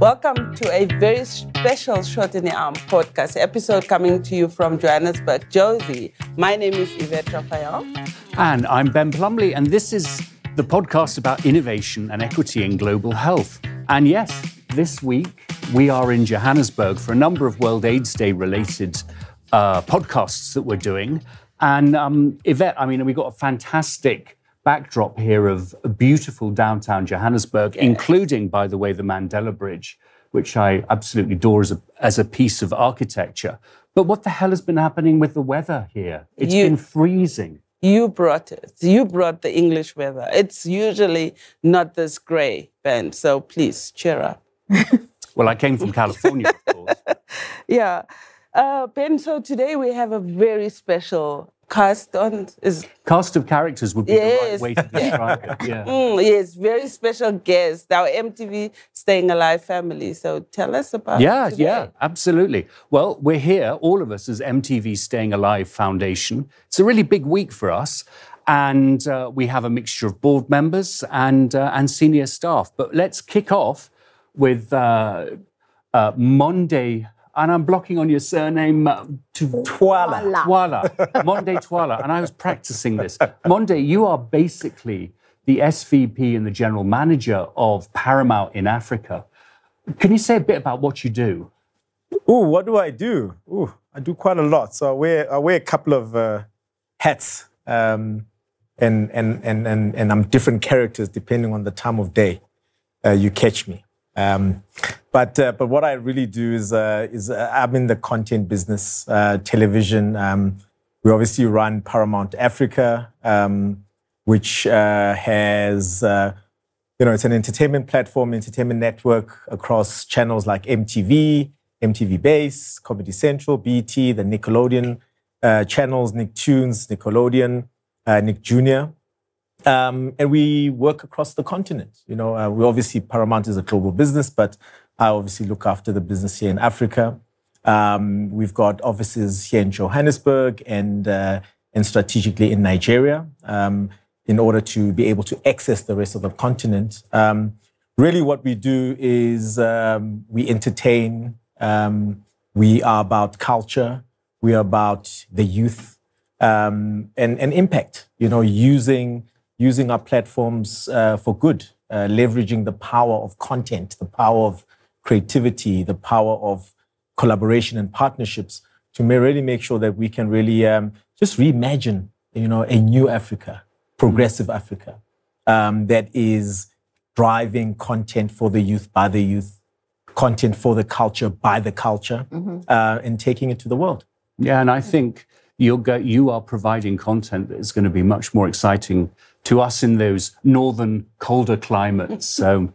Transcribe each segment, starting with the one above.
Welcome to a very special Shot in the Arm podcast episode coming to you from Johannesburg, Jozi. My name is Yvette Raphael. And I'm Ben Plumley, and this is the podcast about innovation and equity in global health. And yes, this week we are in Johannesburg for a number of World AIDS Day related uh, podcasts that we're doing. And um, Yvette, I mean, we've got a fantastic backdrop here of beautiful downtown Johannesburg, yes. including, by the way, the Mandela Bridge, which I absolutely adore as a, as a piece of architecture. But what the hell has been happening with the weather here? It's you, been freezing. You brought it. You brought the English weather. It's usually not this gray, Ben. So please cheer up. well, I came from California, of course. yeah. Uh, ben, so today we have a very special cast on is cast of characters would be yes. the right way to describe it. Yeah. Mm, yes, very special guest, our MTV Staying Alive family. So tell us about yeah, yeah, absolutely. Well, we're here, all of us, as MTV Staying Alive Foundation. It's a really big week for us. And uh, we have a mixture of board members and, uh, and senior staff. But let's kick off with uh, uh Monde and I'm blocking on your surname, uh, Twala. Twala. Monde Twala. And I was practicing this. Monde, you are basically the SVP and the general manager of Paramount in Africa. Can you say a bit about what you do? Oh, what do I do? Oh, I do quite a lot. So I wear, I wear a couple of uh, hats. Um, and, and, and, and, and I'm different characters depending on the time of day uh, you catch me. Um, but uh, but what I really do is uh, is uh, I'm in the content business, uh, television. Um, we obviously run Paramount Africa, um, which uh, has uh, you know it's an entertainment platform, entertainment network across channels like MTV, MTV Base, Comedy Central, BET, the Nickelodeon channels, Nicktoons, Nickelodeon, Nick Jr. Um, and we work across the continent. You know, we obviously Paramount is a global business, but I obviously look after the business here in Africa. Um, we've got offices here in Johannesburg and uh, and strategically in Nigeria um, in order to be able to access the rest of the continent. Um, really, what we do is um, we entertain. Um, we are about culture. We are about the youth and and impact. You know, using using our platforms uh, for good, uh, leveraging the power of content, the power of creativity, the power of collaboration and partnerships to really make sure that we can really um, just reimagine, you know, a new Africa, progressive Africa um, that is driving content for the youth by the youth, content for the culture by the culture, mm-hmm. uh, and taking it to the world. Yeah, and I think you'll go, you are providing content that is going to be much more exciting to us in those northern, colder climates. So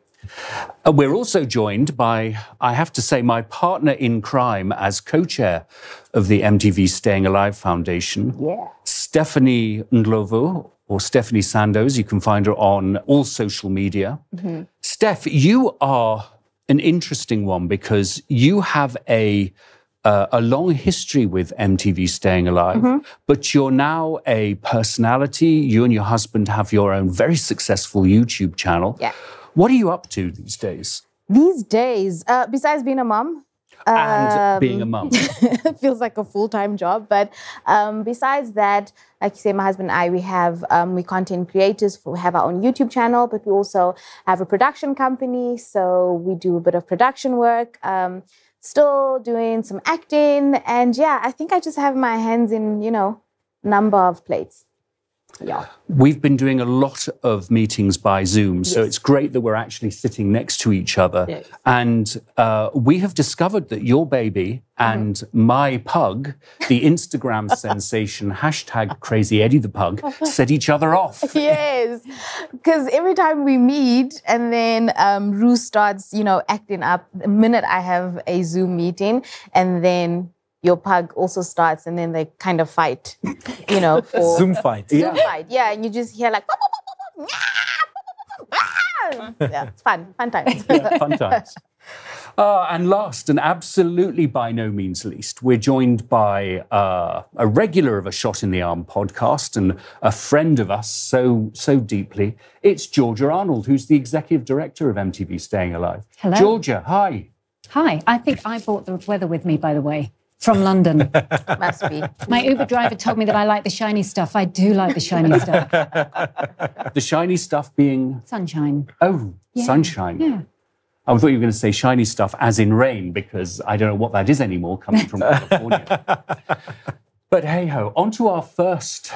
we're also joined by, I have to say, my partner in crime as co chair of the MTV Staying Alive Foundation, yeah. Stephanie Ndlovu, or Stephanie Sandows. You can find her on all social media. Mm-hmm. Steph, you are an interesting one because you have a uh, a long history with MTV Staying Alive, mm-hmm. but you're now a personality. You and your husband have your own very successful YouTube channel. Yeah. What are you up to these days? These days, uh, besides being a mom, and um, being a mom feels like a full-time job but um, besides that like you say my husband and i we have um, we content creators we have our own youtube channel but we also have a production company so we do a bit of production work um, still doing some acting. And yeah, I think I just have my hands in, you know, number of plates. Yeah. We've been doing a lot of meetings by Zoom, yes. so it's great that we're actually sitting next to each other. Yes. And uh, we have discovered that your baby and mm-hmm. my pug, the Instagram sensation hashtag Crazy Eddie the pug, set each other off. Yes, because every time we meet, and then um, Rue starts, you know, acting up the minute I have a Zoom meeting, and then your pug also starts and then they kind of fight, you know, for Zoom fight. Zoom yeah. fight, yeah, and you just hear like, yeah, it's fun, fun times. yeah, fun times. Uh, and last, and absolutely by no means least, we're joined by uh, a regular of a Shot in the Arm podcast and a friend of us so so deeply. It's Georgia Arnold, who's the executive director of MTV Staying Alive. Hello. Georgia. Hi. Hi. I think I brought the weather with me, by the way, from London. Must be. My Uber driver told me that I like the shiny stuff. I do like the shiny stuff. The shiny stuff being Sunshine. oh sunshine. Yeah. I thought you were going to say shiny stuff as in rain because I don't know what that is anymore coming from California. but hey ho, on to our first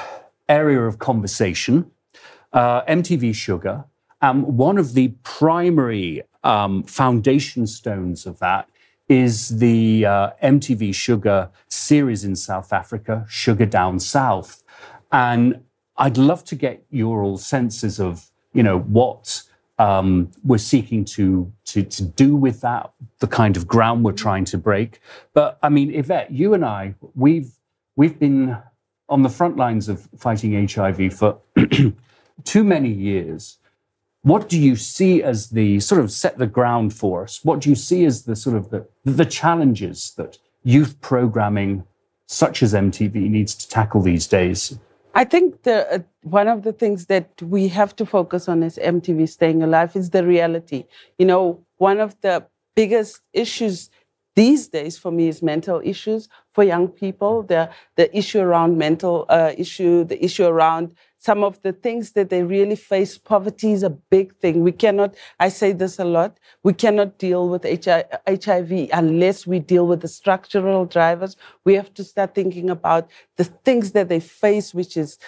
area of conversation uh, MTV Shuga. Um, one of the primary um, foundation stones of that is the uh, MTV Shuga series in South Africa, Shuga Down South. And I'd love to get your all senses of, you know, what um, we're seeking to, to to do with that, the kind of ground we're trying to break. But I mean, Yvette, you and I, we've we've been on the front lines of fighting HIV for too many years. What do you see as the sort of set the ground for us? What do you see as the sort of the, the challenges that youth programming, such as MTV, needs to tackle these days? I think the uh, one of the things that we have to focus on is MTV staying alive is the reality. You know, one of the biggest issues these days for me is mental issues for young people. The the issue around mental uh, issue, the issue around some of the things that they really face. Poverty is a big thing. We cannot. I say this a lot. We cannot deal with HIV unless we deal with the structural drivers. We have to start thinking about the things that they face, which is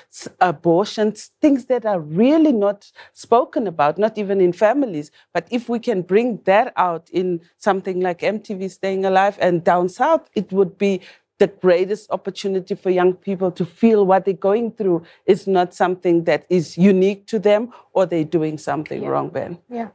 abortions, things that are really not spoken about, not even in families. But if we can bring that out in something like MTV Staying Alive and Down South, it would be the greatest opportunity for young people to feel what they're going through is not something that is unique to them or they're doing something wrong, Ben. Yeah.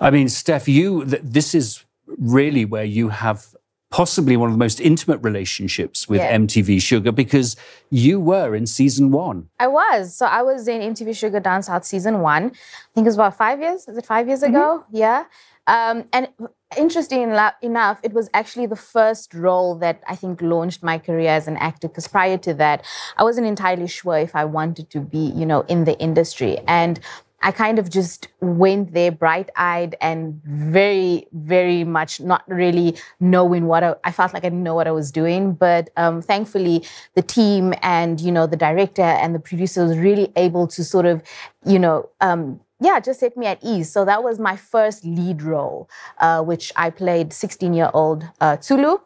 I mean, Steph, you th- this is really where you have possibly one of the most intimate relationships with Yeah. MTV Shuga because you were in season one. I was. So I was in MTV Shuga Down South season one. I think it was about five years. Is it five years ago? Yeah. Um, and interesting enough, it was actually the first role that I think launched my career as an actor. Because prior to that, I wasn't entirely sure if I wanted to be, you know, in the industry. And I kind of just went there bright eyed and very, very much not really knowing what I, I felt like I didn't know what I was doing. But um, thankfully, the team and, you know, the director and the producer was really able to sort of, you know, um, yeah, just set me at ease. So that was my first lead role, uh, which I played 16 year old uh, Tulu.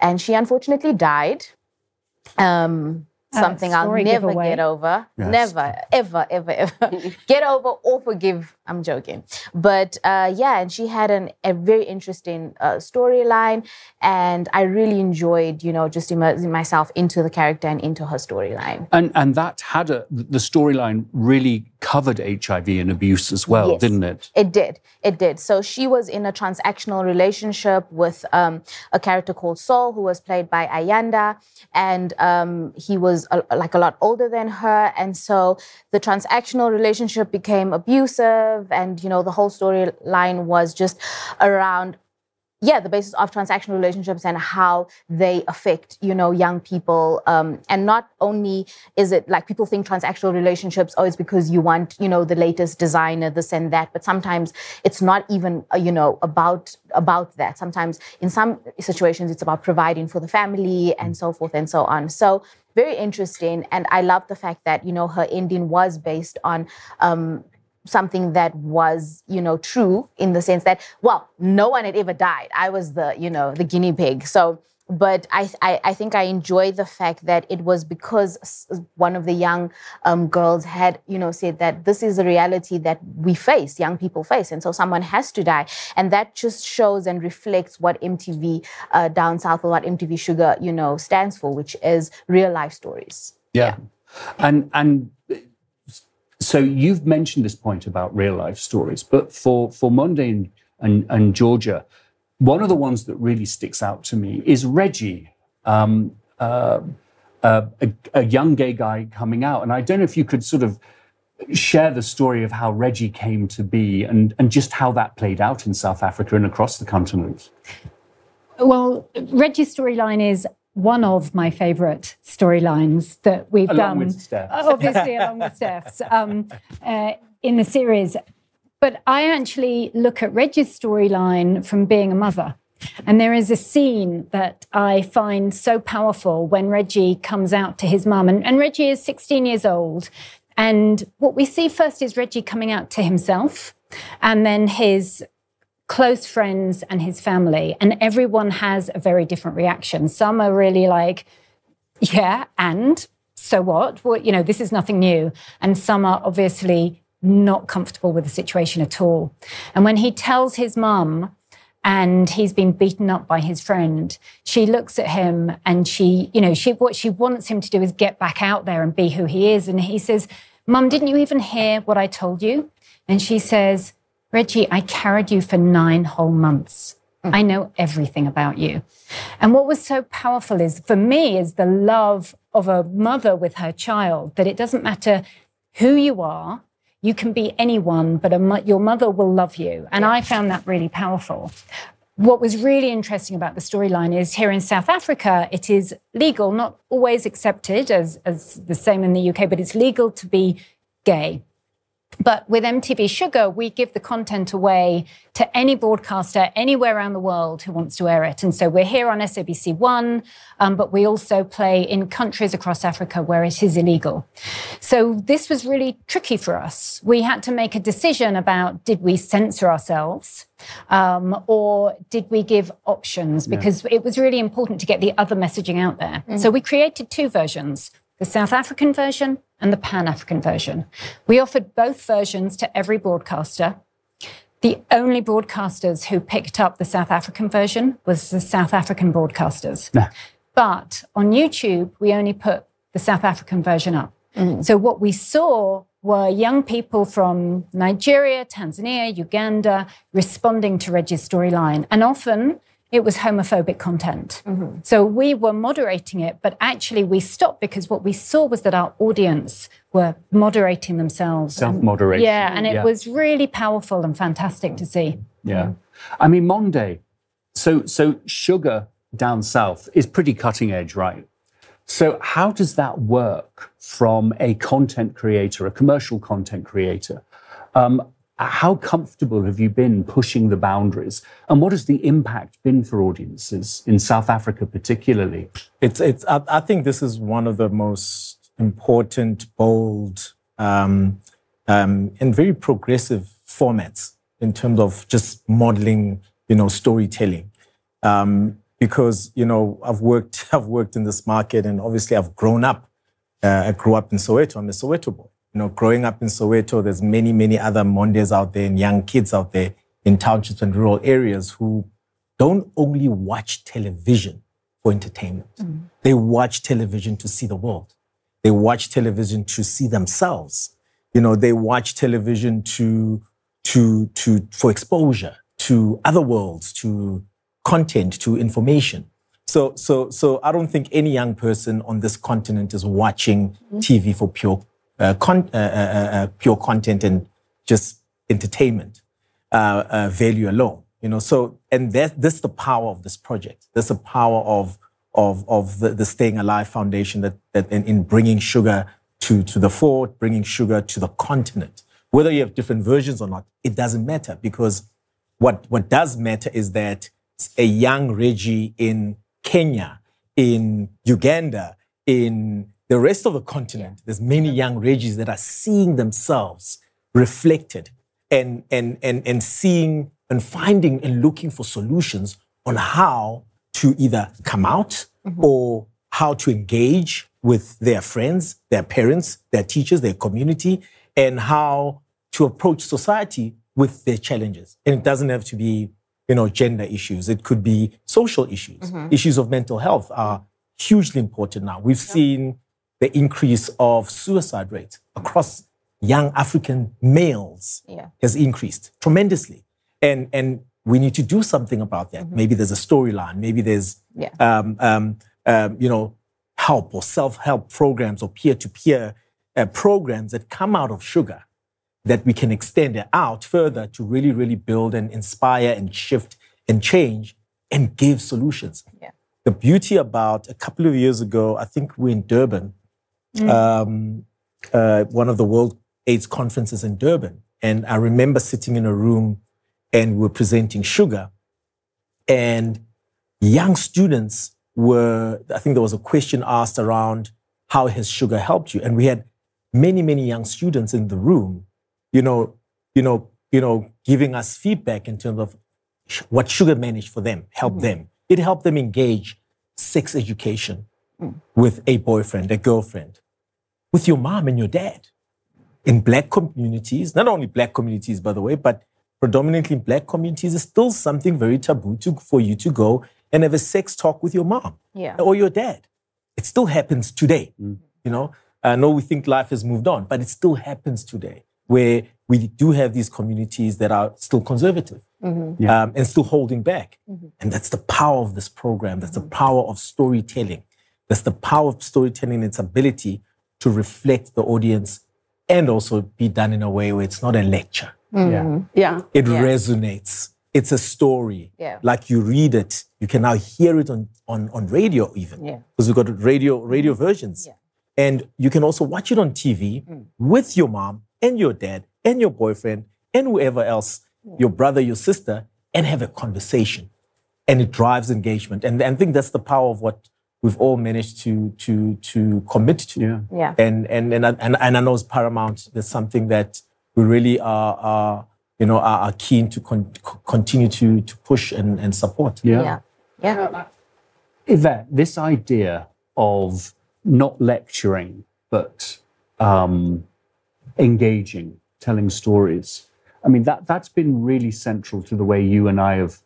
And she unfortunately died. Um, Uh, something I'll never giveaway. get over. Yes. Never, ever, ever, ever get over or forgive. I'm joking. But uh, yeah, and she had an, a very interesting uh, storyline. And I really enjoyed, you know, just immersing myself into the character and into her storyline. And and that had a the storyline really covered HIV and abuse as well, Yes. didn't it? It did. It did. So she was in a transactional relationship with um, a character called Saul, who was played by Ayanda, and um, he was a, like a lot older than her. And so the transactional relationship became abusive, and you know the whole storyline was just around yeah the basis of transactional relationships and how they affect you know young people um, and not only is it like people think transactional relationships oh it's because you want you know the latest designer this and that but sometimes it's not even uh, you know about about that. Sometimes in some situations it's about providing for the family and so forth and so on. So very interesting and i love the fact that you know her ending was based on um, something that was you know true in the sense that well no one had ever died i was the you know the guinea pig so but I, I, I think I enjoy the fact that it was because one of the young um, girls had, you know, said that this is a reality that we face, young people face, and so someone has to die, and that just shows and reflects what MTV uh, Down South or what MTV Shuga, you know, stands for, which is real life stories. Yeah. And and so you've mentioned this point about real life stories, but for for Monde and, and, and Georgia, one of the ones that really sticks out to me is Reggie, um, uh, uh, a, a young gay guy coming out, and I don't know if you could sort of share the story of how Reggie came to be and, and just how that played out in South Africa and across the continent? Well, Reggie's storyline is one of my favourite storylines that we've along done. With Obviously, along with Steph's um, uh, in the series. But I actually look at Reggie's storyline from being a mother. And there is a scene that I find so powerful when Reggie comes out to his mum. And, and Reggie is 16 years old. And what we see first is Reggie coming out to himself and then his close friends and his family. And everyone has a very different reaction. Some are really like, yeah, and so what? Well, you know, this is nothing new. And some are obviously not comfortable with the situation at all. And when he tells his mum, and he's been beaten up by his friend. She looks at him and she, you know, she what she wants him to do is get back out there and be who he is. And he says, Mum, didn't you even hear what I told you? And she says, Reggie, I carried you for nine whole months. Mm. I know everything about you. And what was so powerful is for me is the love of a mother with her child, that it doesn't matter who you are, you can be anyone, but mo- your mother will love you. And I found that really powerful. What was really interesting about the storyline is here in South Africa, it is legal, not always accepted as, as the same in the UK, but it's legal to be gay. But with MTV Shuga, we give the content away to any broadcaster anywhere around the world who wants to air it. And so we're here on SABC One, um, but we also play in countries across Africa where it is illegal. So this was really tricky for us. We had to make a decision about did we censor ourselves um, or did we give options? Because it was really important to get the other messaging out there. So we created two versions the South African version and the Pan African version. We offered both versions to every broadcaster. The only broadcasters who picked up the South African version was the South African broadcasters. But on YouTube, we only put the South African version up. Mm. So what we saw were young people from Nigeria, Tanzania, Uganda responding to Reggie's storyline. And often it was homophobic content. So we were moderating it, but actually we stopped because what we saw was that our audience were moderating themselves. Self-moderation. Yeah, and it Yeah. was really powerful and fantastic to see. Yeah. I mean, Monde. So, so Shuga down south is pretty cutting edge, right? So, how does that work from a content creator, a commercial content creator? Um, how comfortable have you been pushing the boundaries? And what has the impact been for audiences in South Africa, particularly? It's, it's, I, I think this is one of the most important, bold, um, um, and very progressive formats in terms of just modeling, you know, storytelling. Um, because you know, I've worked, I've worked in this market, and obviously, I've grown up. Uh, I grew up in Soweto. I'm a Soweto boy. You know, growing up in Soweto, there's many, many other Mondes out there and young kids out there in townships and rural areas who don't only watch television for entertainment. Mm-hmm. They watch television to see the world. They watch television to see themselves. You know, they watch television to to to for exposure to other worlds, to content, to information. So so so I don't think any young person on this continent is watching mm-hmm. TV for pure con- uh, uh, uh, pure content and just entertainment uh, uh, value alone. You know, so and that this is the power of this project. That's the power of of of the, the Staying Alive Foundation that that in, in bringing Shuga to to the fore, bringing Shuga to the continent. Whether you have different versions or not, it doesn't matter because what what does matter is that a young Reggie in Kenya, in Uganda, in the rest of the continent, there's many young Reggies that are seeing themselves reflected and, and, and, and seeing and finding and looking for solutions on how to either come out mm-hmm. or how to engage with their friends, their parents, their teachers, their community, and how to approach society with their challenges. And it doesn't have to be, you know, gender issues. It could be social issues. Mm-hmm. Issues of mental health are hugely important now. We've seen the increase of suicide rates across young African males Yeah. has increased tremendously. And, and we need to do something about that. Maybe there's a storyline. Maybe there's, Yeah. um, um, um, you know, help or self-help programs or peer-to-peer uh, programs that come out of Shuga that we can extend it out further to really, really build and inspire and shift and change and give solutions. Yeah. The beauty about a couple of years ago, I think we're in Durban, um, uh, one of the World AIDS conferences in Durban. And I remember sitting in a room and we are presenting Shuga. And young students were, I think there was a question asked around how has Shuga helped you? And we had many, many young students in the room, you know, you know, you know, giving us feedback in terms of what Shuga managed for them, helped them. It helped them engage sex education with a boyfriend, a girlfriend, with your mom and your dad. In black communities, not only black communities, by the way, but predominantly in black communities, it's still something very taboo to, for you to go and have a sex talk with your mom Yeah. or your dad. It still happens today. Mm. You know, I know we think life has moved on, but it still happens today where we do have these communities that are still conservative mm-hmm. Yeah. um, and still holding back. Mm-hmm. And that's the power of this program. That's the mm. power of storytelling. That's the power of storytelling, its ability to reflect the audience and also be done in a way where it's not a lecture. Mm-hmm. Yeah. Yeah. It Yeah. resonates. It's a story. Yeah. Like you read it, you can now hear it on, on, on radio even. Yeah. Because we've got radio radio mm-hmm. versions. Yeah. And you can also watch it on TV mm. with your mom and your dad and your boyfriend and whoever else, your brother, your sister, and have a conversation. And it drives engagement. And, and I think that's the power of what we've all managed to to to commit to. Yeah. Yeah. And and and I- and, and I know it's paramount. There's something that we really are, are you know are, are keen to con- continue to to push and, and support. Yeah. Yeah. Yeah. Yvette, this idea of not lecturing, but um, engaging, telling stories. I mean, that, that's been really central to the way you and I have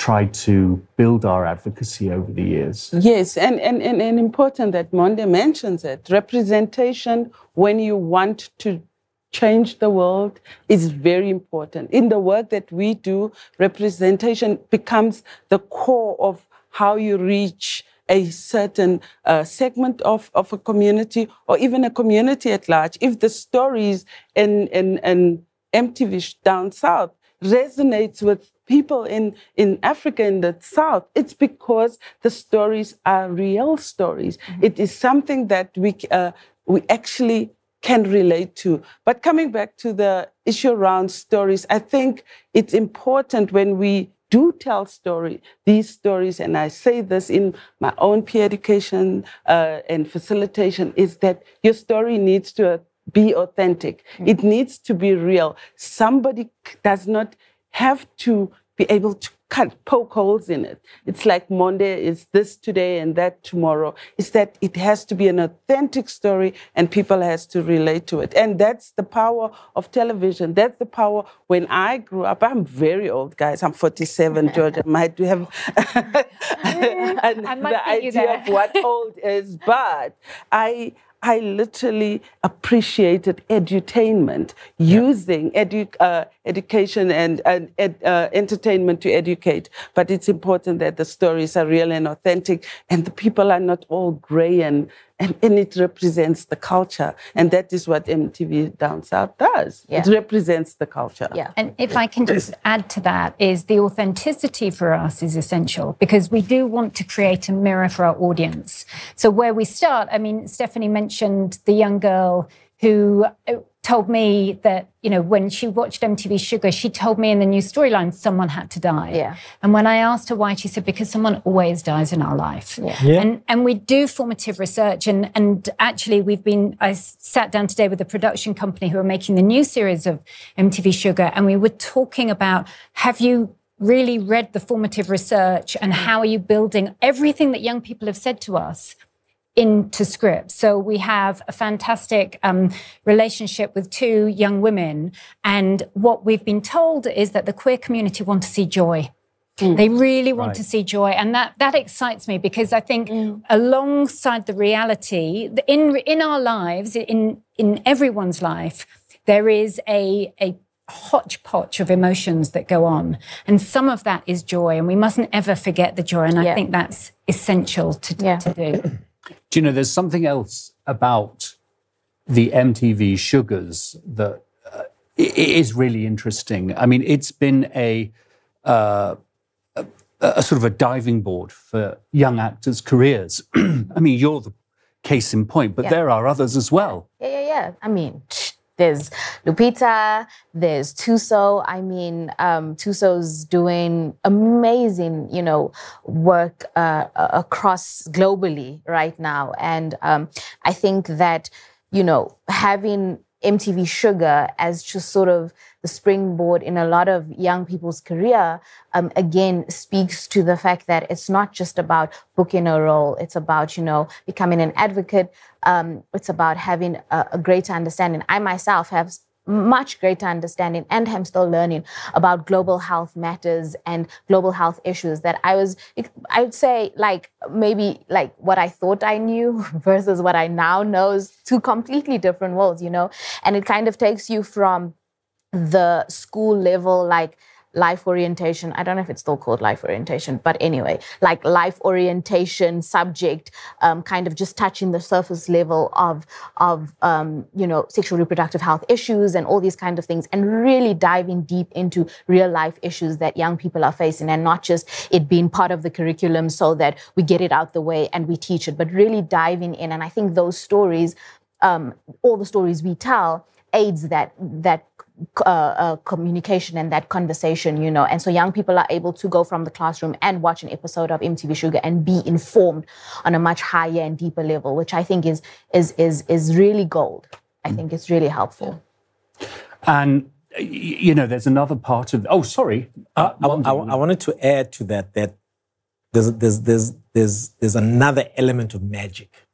tried to build our advocacy over the years. Yes, and, and, and, and important that Monde mentions it. Representation, when you want to change the world, is very important. In the work that we do, representation becomes the core of how you reach a certain uh, segment of, of a community or even a community at large. If the stories in, in, in MTV down south resonates with people in, in Africa in the South, it's because the stories are real stories. It is something that we, uh, we actually can relate to. But coming back to the issue around stories, I think it's important when we do tell story these stories, and I say this in my own peer education uh, and facilitation, is that your story needs to be authentic. Mm. It needs to be real. Somebody does not have to be able to cut poke holes in it. It's like Monday is this today and that tomorrow. It's that it has to be an authentic story and people has to relate to it. And that's the power of television. That's the power when I grew up. I'm very old, guys. I'm 47, Georgia might have and I might the idea of what old is, but I I literally appreciated edutainment, using edu- uh, education and, and ed- uh, entertainment to educate. But it's important that the stories are real and authentic, and the people are not all gray, and, and, and it represents the culture. And that is what MTV Down South does. It represents the culture. Yeah. And if I can just add to that, is the authenticity for us is essential because we do want to create a mirror for our audience. So where we start, I mean, Stephanie mentioned the young girl who told me that you know when she watched MTV Shuga, she told me in the new storyline someone had to die. Yeah. And when I asked her why, she said because someone always dies in our life. Yeah. And and we do formative research, and and actually we've been. I sat down today with a production company who are making the new series of MTV Shuga, and we were talking about have you really read the formative research and mm. how are you building everything that young people have said to us into script. So we have a fantastic um, relationship with two young women. And what we've been told is that the queer community want to see joy. They really want Right. to see joy, and that that excites me because I think alongside the reality in in our lives, in in everyone's life, there is a a hodgepodge of emotions that go on, and some of that is joy, and we mustn't ever forget the joy. And I think that's essential to Yeah. to do. Do you know, there's something else about the MTV Shugas that uh, is really interesting. I mean, it's been a, uh, a, a sort of a diving board for young actors' careers. I mean, you're the case in point, but Yeah. there are others as well. Yeah, yeah, yeah. I mean, there's Lupita, there's Thuso. I mean, um, Thuso's doing amazing, you know, work uh, across globally right now, and um, I think that you know having MTV Shuga as just sort of the springboard in a lot of young people's career, um, again, speaks to the fact that it's not just about booking a role. It's about, you know, becoming an advocate. Um, it's about having a, a greater understanding. I myself have much greater understanding and I'm still learning about global health matters and global health issues that I was, I would say, like maybe like what I thought I knew versus what I now know is two completely different worlds, you know? And it kind of takes you from the school level, like life orientation. I don't know if it's still called life orientation, but anyway, like life orientation subject, um, kind of just touching the surface level of of um, you know sexual reproductive health issues and all these kind of things, and really diving deep into real life issues that young people are facing, and not just it being part of the curriculum so that we get it out the way and we teach it, but really diving in. And I think those stories, um, all the stories we tell, aids that that uh, uh, communication and that conversation, you know. And so young people are able to go from the classroom and watch an episode of MTV Shuga and be informed on a much higher and deeper level, which I think is is is is really gold. I think it's really helpful. And, you know, there's another part of, oh, sorry. I, I, I- I wanted to add to that that there's there's there's there's there's another element of magic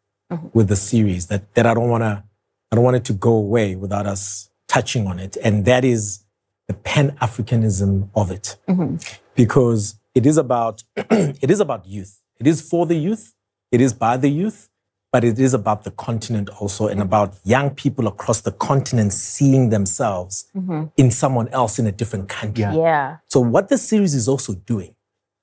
with the series that that I don't want to I don't want it to go away without us touching on it, and that is the Pan Africanism of it, mm-hmm. because it is about it is about youth. It is for the youth. It is by the youth. But it is about the continent also, and about young people across the continent seeing themselves mm-hmm. in someone else in a different country. Yeah. Yeah. So what the series is also doing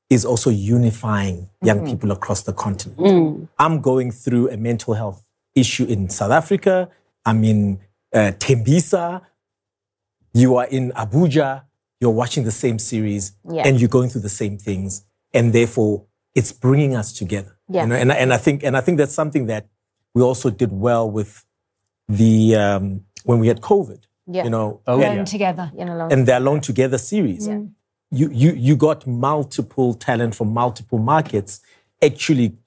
is also unifying young mm-hmm. people across the continent. Mm. I'm going through a mental health issue in South Africa. I'm in uh, Tembisa. You are in Abuja. You're watching the same series Yeah. and you're going through the same things. And therefore, it's bringing us together. Yeah. You know, and, I- and I think and I think that's something that we also did well with the um, when we had COVID. Yeah. You know, Oh, and- yeah. together. You know, and the Alone Together series. Yeah. You, you, you got multiple talent from multiple markets actually,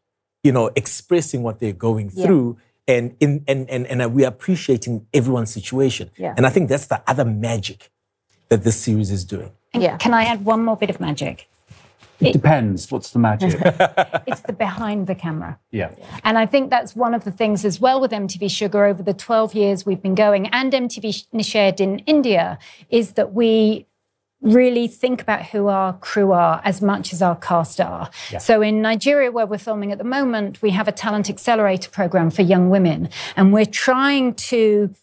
you know, expressing what they're going Yeah. through. And, in, and, and, and we're appreciating everyone's situation. Yeah. And I think that's the other magic that this series is doing. yeah. Can I add one more bit of magic? It depends. What's the magic? It's the behind the camera. yeah. And I think that's one of the things as well with MTV Shuga over the 12 years we've been going and MTV Nishedh in India is that we really think about who our crew are as much as our cast are. So in Nigeria, where we're filming at the moment, we have a talent accelerator program for young women. And we're trying to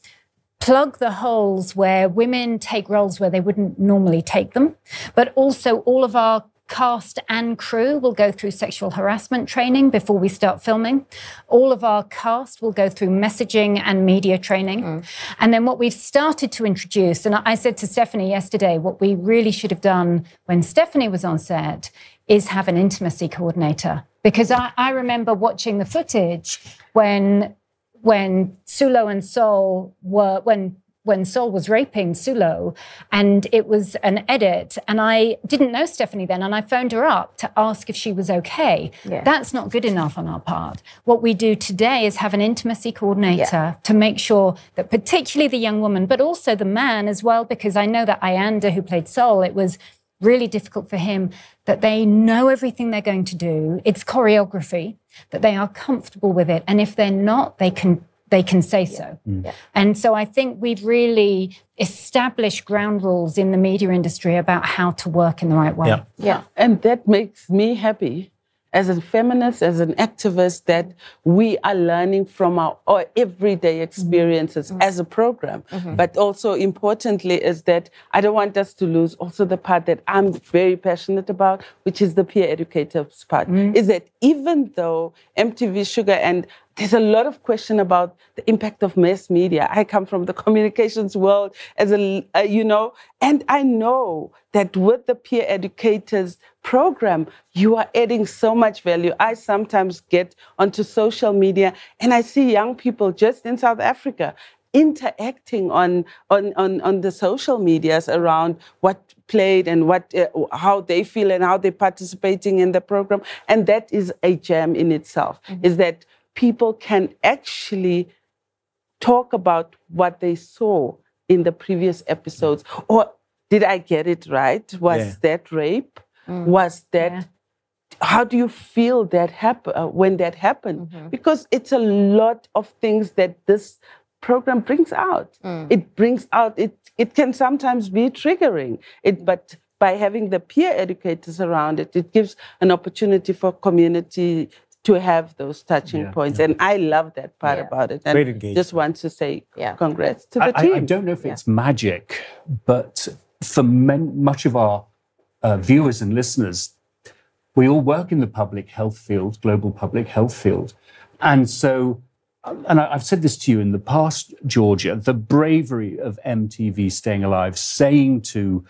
plug the holes where women take roles where they wouldn't normally take them. But also, all of our cast and crew will go through sexual harassment training before we start filming. All of our cast will go through messaging and media training. Mm. And then what we've started to introduce, and I said to Stephanie yesterday, what we really should have done when Stephanie was on set is have an intimacy coordinator. Because I, I remember watching the footage when when Sulo and Sol were when when Sol was raping Sulo, and it was an edit, and I didn't know Stephanie then, and I phoned her up to ask if she was okay. Yeah. That's not good enough on our part. What we do today is have an intimacy coordinator to make sure that particularly the young woman, but also the man as well, because I know that Ayanda, who played Sol, it was really difficult for him that they know everything they're going to do. It's choreography, that they are comfortable with it. And if they're not, they can they can say so. Mm. And so I think we've really established ground rules in the media industry about how to work in the right way. Yeah. Yeah. And that makes me happy as a feminist, as an activist, that we are learning from our, our everyday experiences mm-hmm. as a program. Mm-hmm. But also importantly is that I don't want us to lose also the part that I'm very passionate about, which is the peer educators part. Mm. Is that even though MTV Shuga and there's a lot of question about the impact of mass media. I come from the communications world as a, uh, you know, and I know that with the peer educators program, you are adding so much value. I sometimes get onto social media and I see young people just in South Africa interacting on, on, on, on the social medias around what played and what uh, how they feel and how they're participating in the program and that is a gem in itself mm-hmm. is that people can actually talk about what they saw in the previous episodes. Or did I get it right? Was yeah. that rape? Mm. Was that. Yeah. How do you feel that happen uh, when that happened? Mm-hmm. Because it's a lot of things that this program brings out. Mm. It brings out it. It can sometimes be triggering. It, but by having the peer educators around it, it gives an opportunity for community to have those touching yeah, points. Yeah. And I love that part yeah. about it. And Great engagement. just want to say congrats to the I, team. I, I don't know if it's magic, but for men, much of our uh, viewers and listeners, we all work in the public health field, global public health field. And so, and I've said this to you in the past, Georgia, the bravery of MTV staying alive, saying to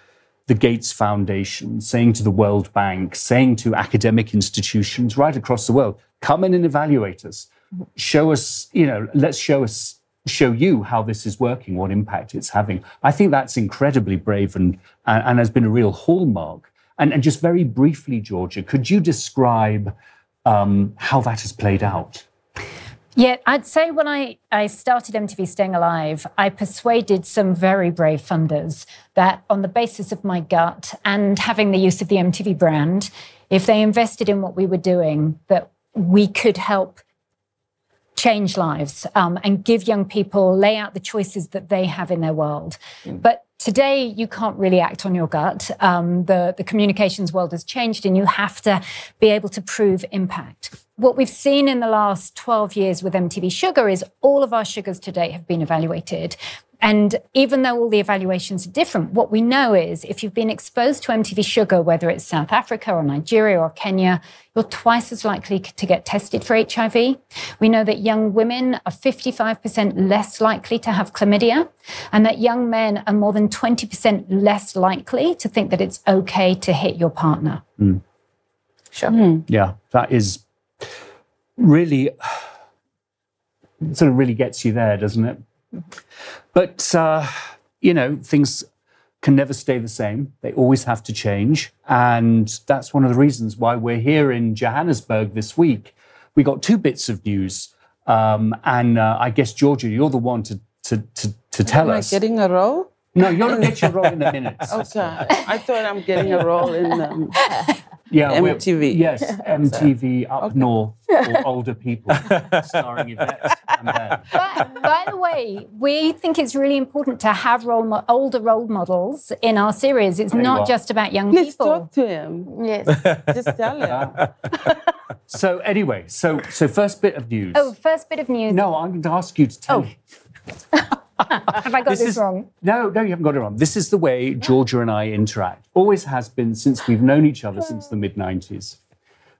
the Gates Foundation, saying to the World Bank, saying to academic institutions right across the world, come in and evaluate us. Show us, you know, let's show us, show you how this is working, what impact it's having. I think that's incredibly brave and, and, and has been a real hallmark. And, and just very briefly, Georgia, could you describe um, how that has played out? Yeah, I'd say when I, I started MTV Staying Alive, I persuaded some very brave funders that on the basis of my gut and having the use of the MTV brand, if they invested in what we were doing, that we could help change lives um, and give young people lay out the choices that they have in their world. Mm. But today, you can't really act on your gut. Um, the, the communications world has changed, and you have to be able to prove impact what we've seen in the last 12 years with MTV Shuga is all of our Shugas today have been evaluated. And even though all the evaluations are different, what we know is if you've been exposed to MTV Shuga, whether it's South Africa or Nigeria or Kenya, you're twice as likely to get tested for HIV. We know that young women are 55% less likely to have chlamydia, and that young men are more than 20% less likely to think that it's okay to hit your partner. Mm. Sure. Mm. Yeah, that is really sort of really gets you there, doesn't it? But uh, you know, things can never stay the same. They always have to change, and that's one of the reasons why we're here in Johannesburg this week. We got two bits of news, um, and uh, I guess Georgia, you're the one to to to, to tell Am us. Am I getting a role? No, you're going to get your role in a minute. Okay, I thought I'm getting a role in. Um, yeah, MTV. Yes, MTV Up okay. North for older people, starring Yvette and Ben. But, by the way, we think it's really important to have role mo- older role models in our series. It's there not just about young people Let's talk to him. Yes, just tell him. so anyway, so so first bit of news. Oh, first bit of news. No, I'm going to ask you to tell. Oh. Have I got this, this is, wrong? No, no, you haven't got it wrong. This is the way Georgia and I interact. Always has been since we've known each other since the mid 90s.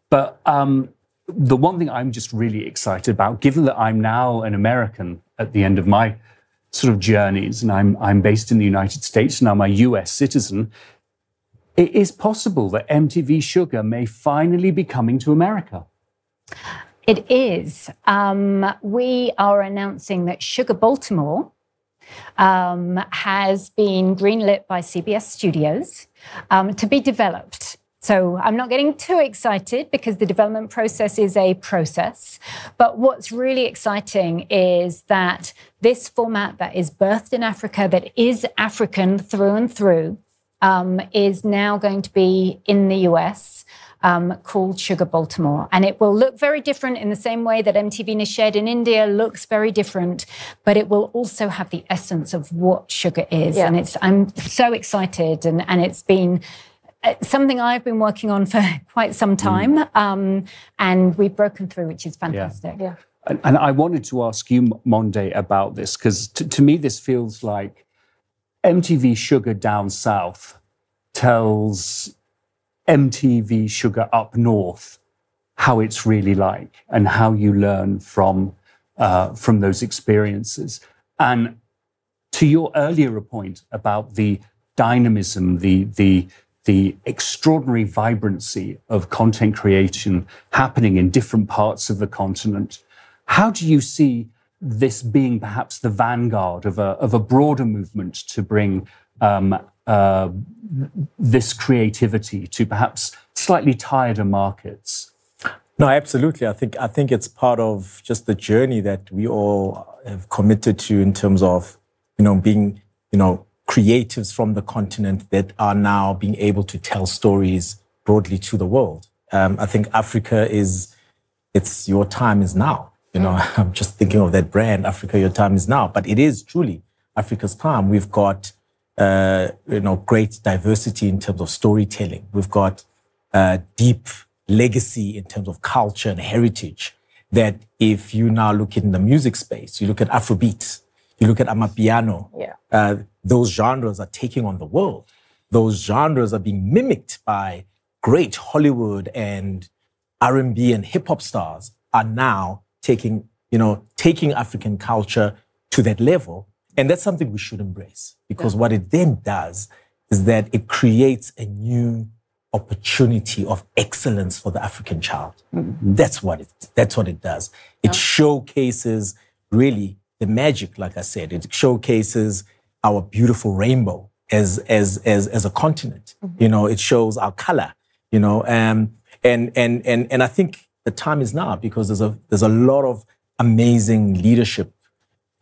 But um, the one thing I'm just really excited about, given that I'm now an American at the end of my sort of journeys, and I'm, I'm based in the United States, and I'm a US citizen, it is possible that MTV Shuga may finally be coming to America. It is. Um, we are announcing that Shuga Baltimore um, has been greenlit by CBS Studios um, to be developed. So I'm not getting too excited because the development process is a process. But what's really exciting is that this format that is birthed in Africa, that is African through and through, um, is now going to be in the US um, called Shuga Baltimore. And it will look very different in the same way that MTV Nishedh in India looks very different, but it will also have the essence of what Shuga is. Yeah. And it's I'm so excited and, and it's been uh, something I've been working on for quite some time. Mm. Um, and we've broken through, which is fantastic. Yeah. yeah. And, and, I wanted to ask you, Monde, about this, because t- to me, this feels like MTV Shuga Down South tells MTV Shuga Up North how it's really like and how you learn from uh, from those experiences. And to your earlier point about the dynamism, the the the extraordinary vibrancy of content creation happening in different parts of the continent. How do you see this being perhaps the vanguard of a, of a broader movement to bring um, uh, this creativity to perhaps slightly tireder markets? No, absolutely. I think I think it's part of just the journey that we all have committed to in terms of, you know, being, you know, creatives from the continent that are now being able to tell stories broadly to the world. Um, I think Africa is, it's your time is now. You know, I'm just thinking of that brand, Africa, your time is now. But it is truly Africa's time. We've got, uh, you know, great diversity in terms of storytelling. We've got uh, deep legacy in terms of culture and heritage that if you now look in the music space, you look at Afrobeat, you look at Amapiano, Yeah. uh, those genres are taking on the world. Those genres are being mimicked by great Hollywood and R&B and hip hop stars are now taking, you know, taking African culture to that level. And that's something we should embrace because what it then does is that it creates a new opportunity of excellence for the African child. That's what it that's what it does. It showcases really the magic, like I said. It showcases our beautiful rainbow as as as as a continent. You know, it shows our color, you know, um, and and and and I think the time is now because there's a there's a lot of amazing leadership,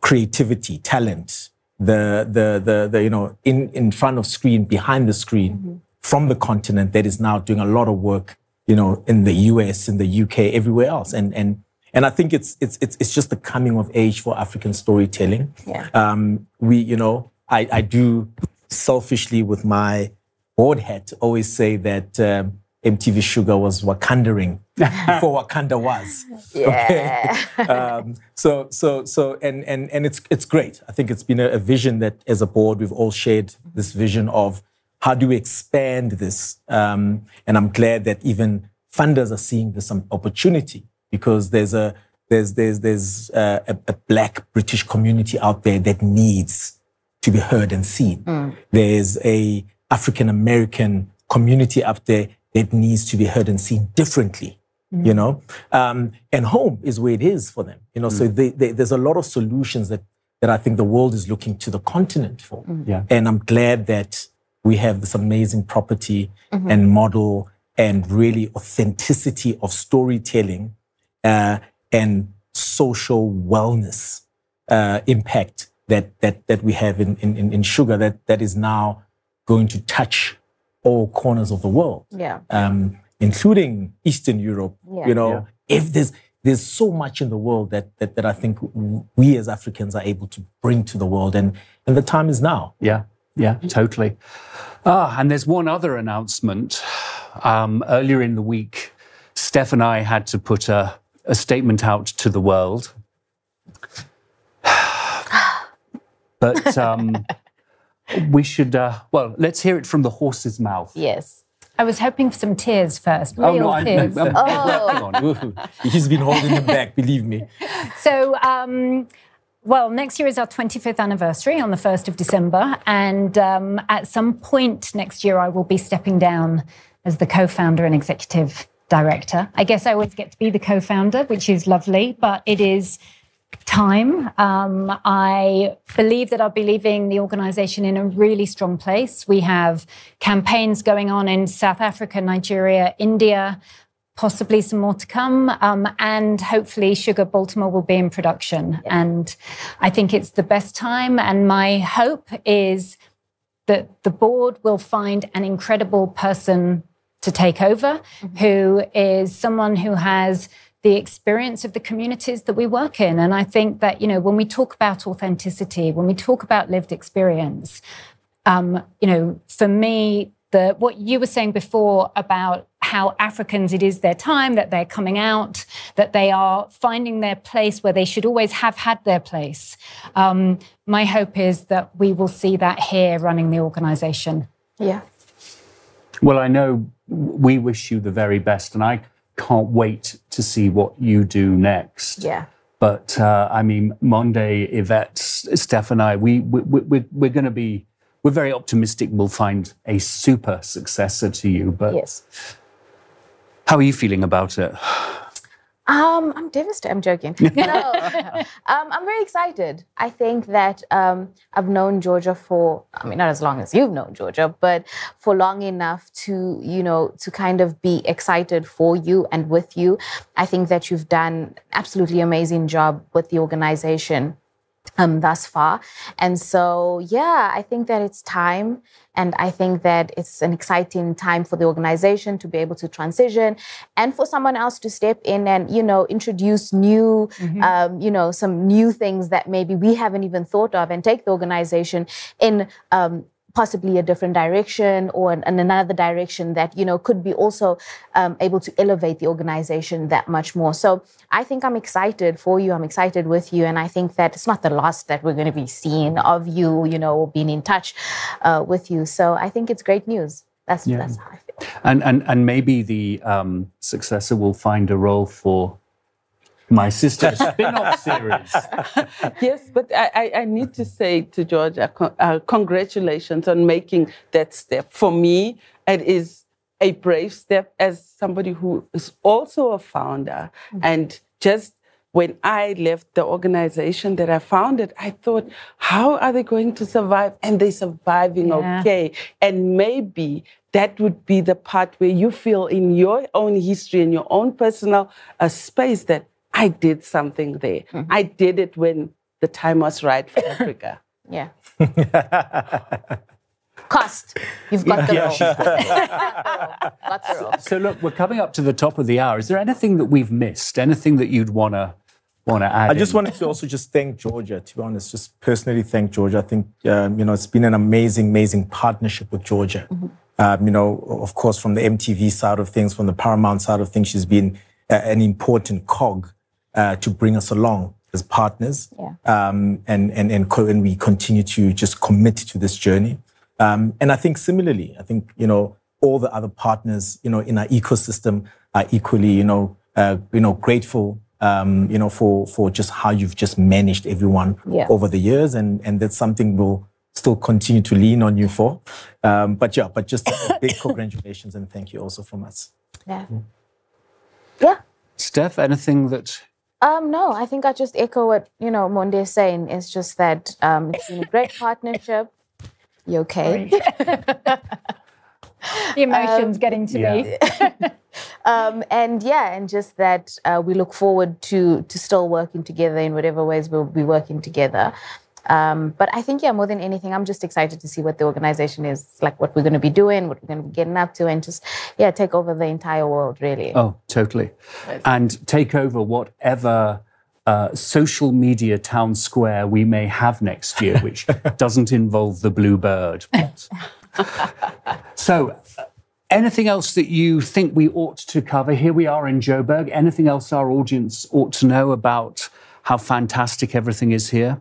creativity, talent, the the the, the you know in in front of screen, behind the screen, from the continent that is now doing a lot of work, you know, in the US, in the UK, everywhere else, and and and I think it's it's it's it's just the coming of age for African storytelling. Yeah. Um, we, you know, I I do selfishly with my board hat always say that. Um, MTV Shuga was Wakandering before Wakanda was. Yeah. um, so so so and and and it's it's great. I think it's been a, a vision that as a board we've all shared this vision of how do we expand this, um, and I'm glad that even funders are seeing this some opportunity because there's a there's there's there's uh, a, a black British community out there that needs to be heard and seen. There's a African American community up there that needs to be heard and seen differently. You know, um, and home is where it is for them. You know, so they, they, there's a lot of solutions that that I think the world is looking to the continent for. Yeah. And I'm glad that we have this amazing property and model and really authenticity of storytelling uh, and social wellness uh, impact that that that we have in, in in- in Shuga that that is now going to touch all corners of the world, yeah. um, including Eastern Europe. Yeah. You know, Yeah. if there's there's so much in the world that, that that I think we as Africans are able to bring to the world, and and the time is now. Yeah, yeah, totally. Ah, and there's one other announcement. Um, earlier in the week, Steph and I had to put a, a statement out to the world. But um, we should, uh, well, let's hear it from the horse's mouth. Yes. I was hoping for some tears first, real Oh, no, I, tears. I'm- Oh. on. He's been holding him back, believe me. So, um, well, next year is our 25th anniversary on the 1st of December. And um, at some point next year, I will be stepping down as the co founder and executive director. I guess I always get to be the co founder, which is lovely, but it is time. Um, I believe that I'll be leaving the organization in a really strong place. We have campaigns going on in South Africa, Nigeria, India, possibly some more to come. Um, and hopefully, Shuga Baltimore will be in production. And I think it's the best time. And my hope is that the board will find an incredible person to take over who is someone who has the experience of the communities that we work in. And I think that, you know, when we talk about authenticity, when we talk about lived experience, um, you know, for me, the what you were saying before about how Africans it is their time that they're coming out, that they are finding their place where they should always have had their place. Um, my hope is that we will see that here running the organisation. Yeah. Well, I know we wish you the very best, and I can't wait to see what you do next. Yeah. But uh, I mean, Monde, Yvette, Steph, and I, we, we, we, we're going to be, we're very optimistic we'll find a super successor to you. But Yes. how are you feeling about it? Um, I'm devastated. I'm joking. No, um, I'm very excited. I think that um, I've known Georgia for, I mean, not as long as you've known Georgia, but for long enough to, you know, to kind of be excited for you and with you. I think that you've done absolutely amazing job with the organization um, thus far. And so, yeah, I think that it's time. And I think that it's an exciting time for the organization to be able to transition and for someone else to step in and, you know, introduce new, um, you know, some new things that maybe we haven't even thought of and take the organization in um, possibly a different direction or in another direction that you know could be also um, able to elevate the organization that much more. So i think i'm excited for you. I'm excited with you. And i think that it's not the last that we're going to be seeing of you you know being in touch uh, with you. So i think it's great news. That's that's how i feel. And, and, and maybe the um, successor will find a role for my sister's spin off series. Yes, but I, I, I need to say to Georgia, uh, congratulations on making that step. For me, it is a brave step as somebody who is also a founder. And just when I left the organization that I founded, I thought, how are they going to survive? And they're surviving Yeah. okay. And maybe that would be the part where you feel in your own history, in your own personal uh, space, that I did something there. I did it when the time was right for Africa. yeah cost you've got the role got the role So look, we're coming up to the top of the hour. Is there anything that we've missed? Anything that you'd wanna wanna add? I just in? wanted to also just thank Georgia, to be honest, just personally thank Georgia. I think, um, you know, it's been an amazing, amazing partnership with Georgia. Um, you know, of course, from the MTV side of things, from the Paramount side of things, she's been uh, an important cog uh, to bring us along as partners. Yeah. Um, and, and, and, co- and we continue to just commit to this journey. Um, and I think similarly, I think, you know, all the other partners, you know, in our ecosystem are equally, you know, uh, you know, grateful, um, you know, for, for just how you've just managed everyone Yeah. over the years. And, and that's something we'll still continue to lean on you for. Um, but yeah, but just a big congratulations and thank you also from us. yeah yeah Steph, anything that Um, no, I think I just echo what you know Monde is saying. It's just that um, it's been a great partnership. You okay? The emotions getting to me. um, and yeah, and just that uh, we look forward to to still working together in whatever ways we'll be working together. Um, but I think yeah, more than anything, I'm just excited to see what the organization is like, what we're going to be doing, what we're going to be getting up to, and just yeah, take over the entire world really. Oh, totally. And take over whatever uh, social media town square we may have next year, which doesn't involve the blue bird. So, uh, anything else that you think we ought to cover? Here we are in Joburg. Anything else our audience ought to know about how fantastic everything is here?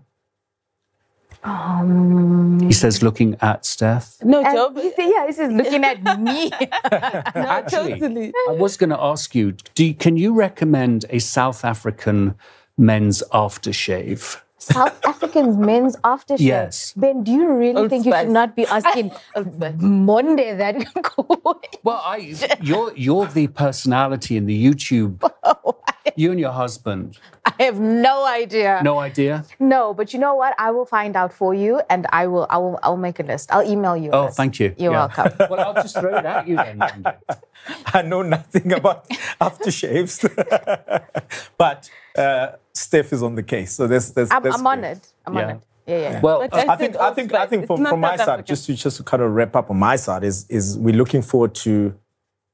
He says, looking at Steph. No, And Job, you see, yeah, this is looking at me. no, Actually, totally. I was going to ask you, do you, can you recommend a South African men's aftershave? South Africans men's aftershave. Yes. Ben, do you really Old think you should not be asking Monde that? Well, I, you're you're the personality in the YouTube. Oh, you and your husband. I have no idea. No idea. No, but you know what? I will find out for you, and I will. I will. I'll make a list. I'll email you. Oh, list. thank you. You're Yeah. welcome. Well, I'll just throw it at you then. I know nothing about aftershaves, but uh, Steph is on the case. So that's, that's, I'm, that's I'm on it. I'm Yeah. on it. Yeah, yeah. Well, But uh, I think I think I think It's from, from my South side, African. just to just to kind of wrap up on my side is is we're looking forward to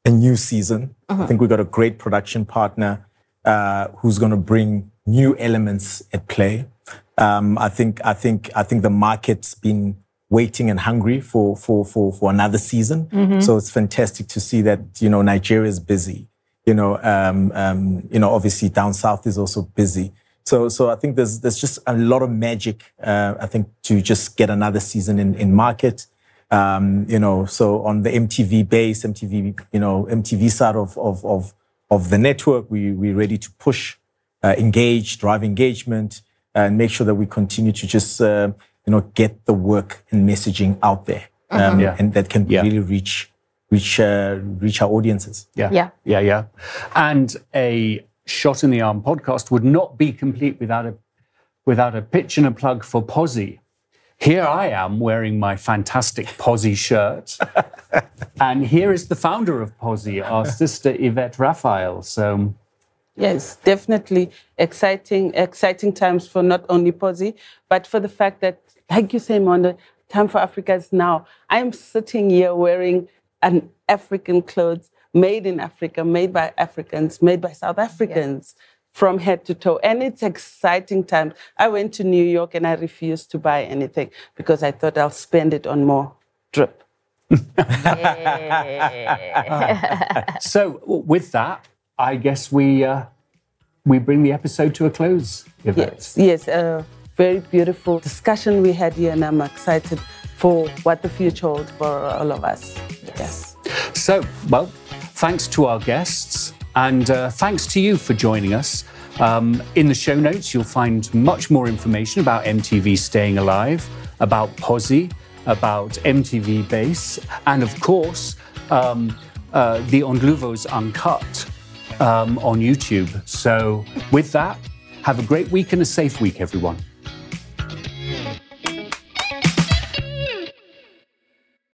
a new season. I think we've got a great production partner uh, who's going to bring new elements at play. Um, I think I think I think the market's been waiting and hungry for for for for another season. So it's fantastic to see that you know Nigeria's busy. You know, um, um, you know, obviously down south is also busy. So, so I think there's there's just a lot of magic. Uh, I think to just get another season in in market. Um, you know, so on the MTV base, MTV, you know, MTV side of of of of the network. We, we're ready to push, uh, engage, drive engagement, and make sure that we continue to just, uh, you know, get the work and messaging out there. Um, Yeah. And that can Yeah. really reach, reach, uh, reach our audiences. Yeah. Yeah. Yeah, yeah. And a shot in the arm podcast would not be complete without a without a pitch and a plug for Pozie. Here I am wearing my fantastic Pozie shirt. and here is the founder of Pozie, our sister Yvette Raphael. So Yes, definitely exciting, exciting times for not only Pozie, but for the fact that, like you say, Monde, time for Africa is now. I'm sitting here wearing an African clothes made in Africa, made by Africans, made by South Africans. From head to toe, and it's exciting times. I went to New York and I refused to buy anything because I thought I'll spend it on more drip. so with that, I guess we uh, we bring the episode to a close. Yvette. Yes, yes, a very beautiful discussion we had here, and I'm excited for what the future holds for all of us. Yes. So, well, thanks to our guests and uh, thanks to you for joining us. Um, in the show notes, you'll find much more information about MTV Staying Alive, about Pozie, about MTV Base, and of course, um, uh, the Ndlovus Uncut um, on YouTube. So, with that, have a great week and a safe week, everyone.